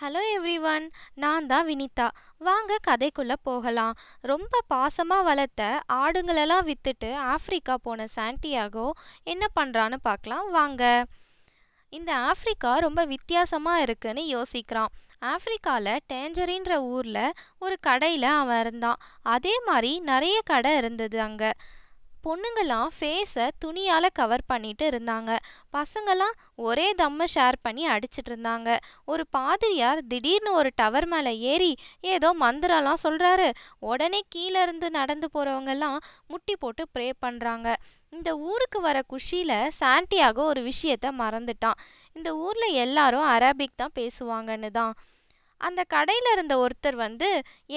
Hello everyone நான் தான் வினிதா. வாங்க கதைக்குள்ளே போகலாம். ரொம்ப பாசமாக வளர்த்த ஆடுங்களெல்லாம் விற்றுட்டு ஆஃப்ரிக்கா போன சாண்டியாகோ என்ன பண்ணுறான்னு பார்க்கலாம். வாங்க. இந்த ஆஃப்ரிக்கா ரொம்ப வித்தியாசமாக இருக்குன்னு யோசிக்கிறான். ஆஃப்ரிக்காவில் டேஞ்சரின்ற ஊரில் ஒரு கடையில் அவன் இருந்தான். அதே மாதிரி நிறைய கடை இருந்தது அங்கே. பொண்ணுங்கெல்லாம் ஃபேஸை துணியால் கவர் பண்ணிட்டு இருந்தாங்க. பசங்கெல்லாம் ஒரே தம்மை ஷேர் பண்ணி அடிச்சிட்டு இருந்தாங்க. ஒரு பாதிரியார் திடீர்னு ஒரு டவர் மேலே ஏறி ஏதோ மந்திரம்லாம் சொல்கிறாரு உடனே கீழே இருந்து நடந்து போகிறவங்கெல்லாம் முட்டி போட்டு ப்ரே பண்ணுறாங்க இந்த ஊருக்கு வர குஷியில் சாண்டியாகோ ஒரு விஷயத்த மறந்துட்டான். இந்த ஊரில் எல்லாரும் அரபிக் தான் பேசுவாங்கன்னு தான். அந்த கடையில் இருந்த ஒருத்தர் வந்து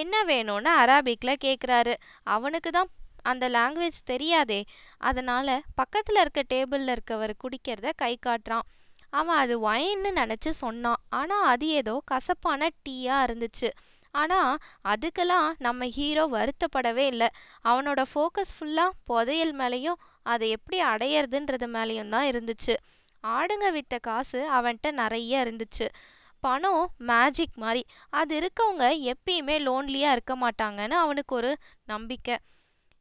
என்ன வேணும்னு அராபிக்கில் கேட்குறாரு அவனுக்கு தான் அந்த லாங்குவேஜ் தெரியாதே அதனால் பக்கத்தில் இருக்க டேபிளில் இருக்கவர் குடிக்கிறத கை காட்டுறான். அவன் அது ஒயின்னு நினச்சி சொன்னான். ஆனால் அது ஏதோ கசப்பான டீயாக இருந்துச்சு. ஆனால் அதுக்கெல்லாம் நம்ம ஹீரோ வருத்தப்படவே இல்லை. அவனோட ஃபோக்கஸ் ஃபுல்லாக புதையல் மேலேயும் அதை எப்படி அடையிறதுன்றது மேலேயும் தான் இருந்துச்சு. ஆடுங்க வித்த காசு அவன்கிட்ட நிறைய இருந்துச்சு. பணம் மேஜிக் மாதிரி. அது இருக்கவங்க எப்பயுமே லோன்லியாக இருக்க மாட்டாங்கன்னு அவனுக்கு ஒரு நம்பிக்கை.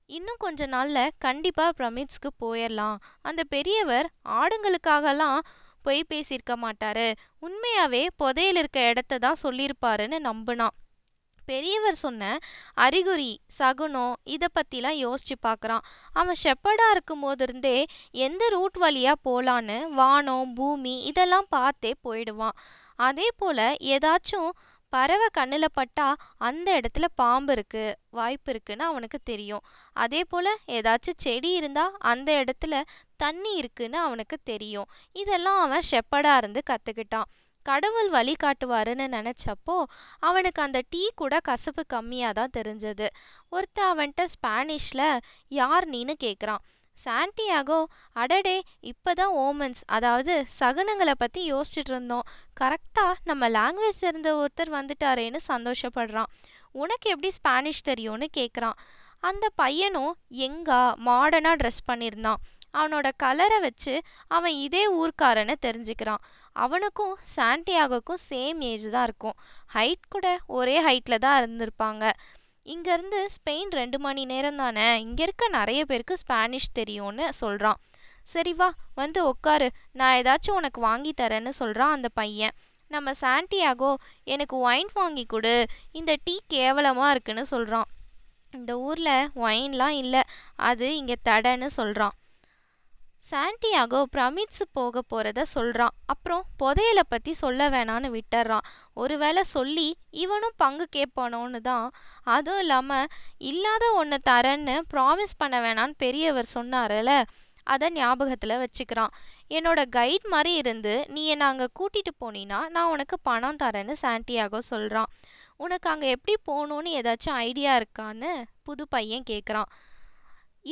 இன்னும் கொஞ்ச நாளில் கண்டிப்பாக பிரமிட்ஸ்க்கு போயிடலாம் அந்த பெரியவர் ஆடுங்களுக்காகலாம் பொய் பேசியிருக்க மாட்டாரு. உண்மையாகவே புதையில் இருக்க இடத்த தான் சொல்லியிருப்பாருன்னு நம்பினான். பெரியவர் சொன்ன அறிகுறி சகுனம் இதை பற்றிலாம் யோசிச்சு பார்க்குறான் அவன் ஷெப்பர்டாக இருக்கும் போது இருந்தே எந்த ரூட் வழியாக போகலான்னு வானம் பூமி இதெல்லாம் பார்த்தே போயிடுவான். அதே போல் ஏதாச்சும் பறவை கண்ணில் பட்டா அந்த இடத்துல பாம்பு இருக்கு வாய்ப்பு இருக்குன்னு அவனுக்கு தெரியும். அதே போல் ஏதாச்சும் செடி இருந்தால் அந்த இடத்துல தண்ணி இருக்குன்னு அவனுக்கு தெரியும். இதெல்லாம் அவன் ஷெப்படா இருந்து கற்றுக்கிட்டான் கடவுள் வழிகாட்டுவாருன்னு நினச்சப்போ அவனுக்கு அந்த டீ கூட கசப்பு கம்மியாக தான் தெரிஞ்சது. ஒருத்தன் அவன்கிட்ட ஸ்பானிஷில் யார் நீன்னு? கேட்குறான் சாண்டியாகோ அடடே இப்போதான் ஓமன்ஸ் அதாவது சகுனங்களை பற்றி யோசிச்சுட்டு இருந்தோம். கரெக்டாக நம்ம லாங்குவேஜ் இருந்த ஒருத்தர் வந்துட்டாரேன்னு சந்தோஷப்படுறான். உனக்கு எப்படி ஸ்பானிஷ் தெரியும்னு கேட்குறான் அந்த பையனும் எங்கா மாடர்னாக ட்ரெஸ் பண்ணியிருந்தான். அவனோட கலரை வச்சு அவன் இதே ஊர்க்காரன்னு தெரிஞ்சுக்கிறான். அவனுக்கும் சாண்டியாகோக்கும் சேம் ஏஜ் தான் இருக்கும். ஹைட் கூட ஒரே ஹைட்டில் தான் இருந்திருப்பாங்க. இங்கேருந்து ஸ்பெயின் ரெண்டு மணி நேரம் தானே இங்கே இருக்க நிறைய பேருக்கு ஸ்பானிஷ் தெரியும்னு சொல்கிறான் சரி வா வந்து உட்காரு நான் ஏதாச்சும் உனக்கு வாங்கி தரேன்னு சொல்கிறான் அந்த பையன். நம்ம சாண்டியாகோ எனக்கு ஒயின் வாங்கி கொடு. இந்த டீ கேவலமாக இருக்குன்னு சொல்கிறான் இந்த ஊரில் ஒயின்லாம் இல்லை. அது இங்கே தடைன்னு சொல்கிறான் சாண்டியாகோ பிரமிட்ஸு போக போகிறத சொல்கிறான் அப்புறம் புதையலை பற்றி சொல்ல வேணான்னு விட்டுறான். ஒருவேளை சொல்லி இவனும் பங்கு கேட்பானோன்னு தான். அதுவும் இல்லாமல் இல்லாத ஒன்று தரேன்னு ப்ராமிஸ் பண்ண வேணான்னு பெரியவர் சொன்னார்ல அதை ஞாபகத்தில் வச்சுக்கிறான். என்னோட கைட் மாதிரி இருந்து நீ என்னை அங்கே கூட்டிகிட்டு போனீன்னா நான் உனக்கு பணம் தரேன்னு சாண்டியாகோ சொல்கிறான் உனக்கு அங்கே எப்படி போகணுன்னு ஏதாச்சும் ஐடியா இருக்கான்னு புது பையன் கேட்குறான்.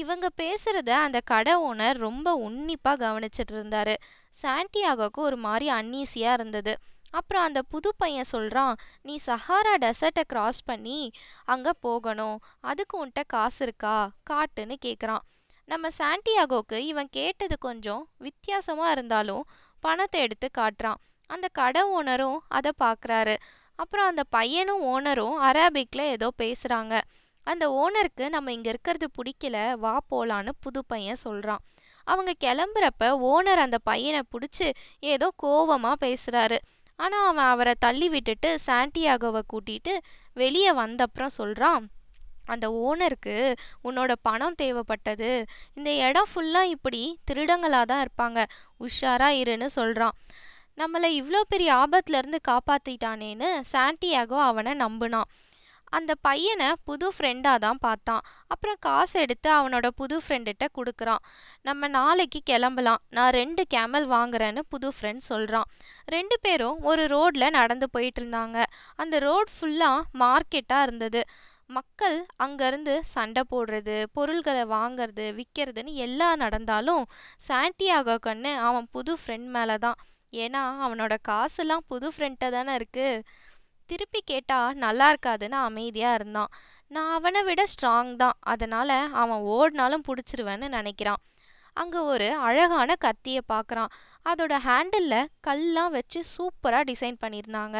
இவங்க பேசுகிறத அந்த கடை ஓனர் ரொம்ப உன்னிப்பாக கவனிச்சிட்டு இருந்தாரு சாண்டியாகோக்கு ஒரு மாதிரி அன்னீசியாக இருந்தது. அப்புறம் அந்த புது பையன் சொல்கிறான் நீ சஹாரா டெசர்ட்டை கிராஸ் பண்ணி அங்கே போகணும். அதுக்கு உன்கிட்ட காசு இருக்கா? காட்டுன்னு கேட்குறான் நம்ம சாண்டியாகோக்கு இவன் கேட்டது கொஞ்சம் வித்தியாசமாக இருந்தாலும் பணத்தை எடுத்து காட்டுறான். அந்த கடை ஓனரும் அதை பார்க்குறாரு அப்புறம் அந்த பையனும் ஓனரும் அரபிக்கில் ஏதோ பேசுகிறாங்க அந்த ஓனருக்கு நம்ம இங்கே இருக்கிறது பிடிக்கல வா போலான்னு புது பையன் சொல்கிறான் அவங்க கிளம்புறப்ப ஓனர் அந்த பையனை பிடிச்சி ஏதோ கோவமாக பேசுகிறாரு ஆனால் அவன் அவரை தள்ளி விட்டுட்டு சாண்டியாகோவை கூட்டிகிட்டு வெளியே வந்தப்புறம் சொல்கிறான் அந்த ஓனருக்கு உன்னோட பணம் தேவைப்பட்டது. இந்த இடம் ஃபுல்லாக இப்படி திருடங்களாக தான் இருப்பாங்க. உஷாராக இருன்னு சொல்கிறான் நம்மளை இவ்வளோ பெரிய ஆபத்துலேருந்து காப்பாற்றிட்டானேன்னு சாண்டியாகோ அவனை நம்பினான். அந்த பையனை புது ஃப்ரெண்டாக தான் பார்த்தான். அப்புறம் காசு எடுத்து அவனோட புது ஃப்ரெண்டுகிட்ட கொடுக்குறான். நம்ம நாளைக்கு கிளம்பலாம். நான் ரெண்டு கேமல் வாங்குறேன்னு புது ஃப்ரெண்ட் சொல்கிறான் ரெண்டு பேரும் ஒரு ரோட்டில் நடந்து போயிட்டு இருந்தாங்க. அந்த ரோட் ஃபுல்லாக மார்க்கெட்டாக இருந்தது. மக்கள் அங்கேருந்து சண்டை போடுறது பொருள்களை வாங்கிறது விற்கிறதுன்னு எல்லாம் நடந்தாலும் சாண்டியாகோ கண்ணு அவன் புது ஃப்ரெண்ட் மேலே தான் ஏன்னா அவனோட காசுலாம் புது ஃப்ரெண்ட்டை தானே இருக்குது திருப்பி கேட்டால் நல்லா இருக்காதுன்னு அமைதியாக இருந்தான். நான் அவனை விட ஸ்ட்ராங் தான். அதனால் அவன் ஓடினாலும் பிடிச்சிருவேன்னு நினைக்கிறான். அங்கே ஒரு அழகான கத்தியை பார்க்குறான் அதோட ஹேண்டிலில் கல்லாம் வச்சு சூப்பராக டிசைன் பண்ணியிருந்தாங்க.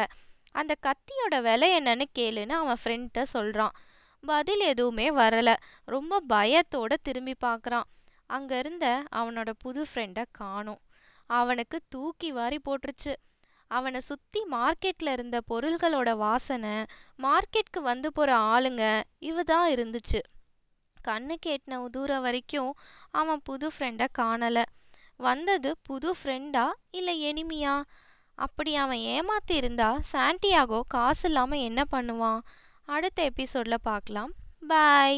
அந்த கத்தியோட விலை என்னன்னு கேளுன்னு அவன் ஃப்ரெண்ட்ட சொல்கிறான் பதில் எதுவுமே வரல. ரொம்ப பயத்தோட திரும்பி பார்க்குறான் அங்க இருந்த அவனோட புது ஃப்ரெண்டை காணோம். அவனுக்கு தூக்கி வாரி போட்டுருச்சு. அவனை சுற்றி மார்க்கெட்டில் இருந்த பொருள்களோட வாசனை மார்க்கெட்டுக்கு வந்து போகிற ஆளுங்க இவ தான் இருந்துச்சு. கண்ணுக்கு எட்டின தூரம் வரைக்கும் அவன் புது ஃப்ரெண்டை காணலை. வந்தது புது ஃப்ரெண்டா இல்லை எனிமியா அப்படி அவன் ஏமாத்தி இருந்தா சாண்டியாகோ காசு இல்லாமல் என்ன பண்ணுவான்? அடுத்த எபிசோடில் பார்க்கலாம். பாய்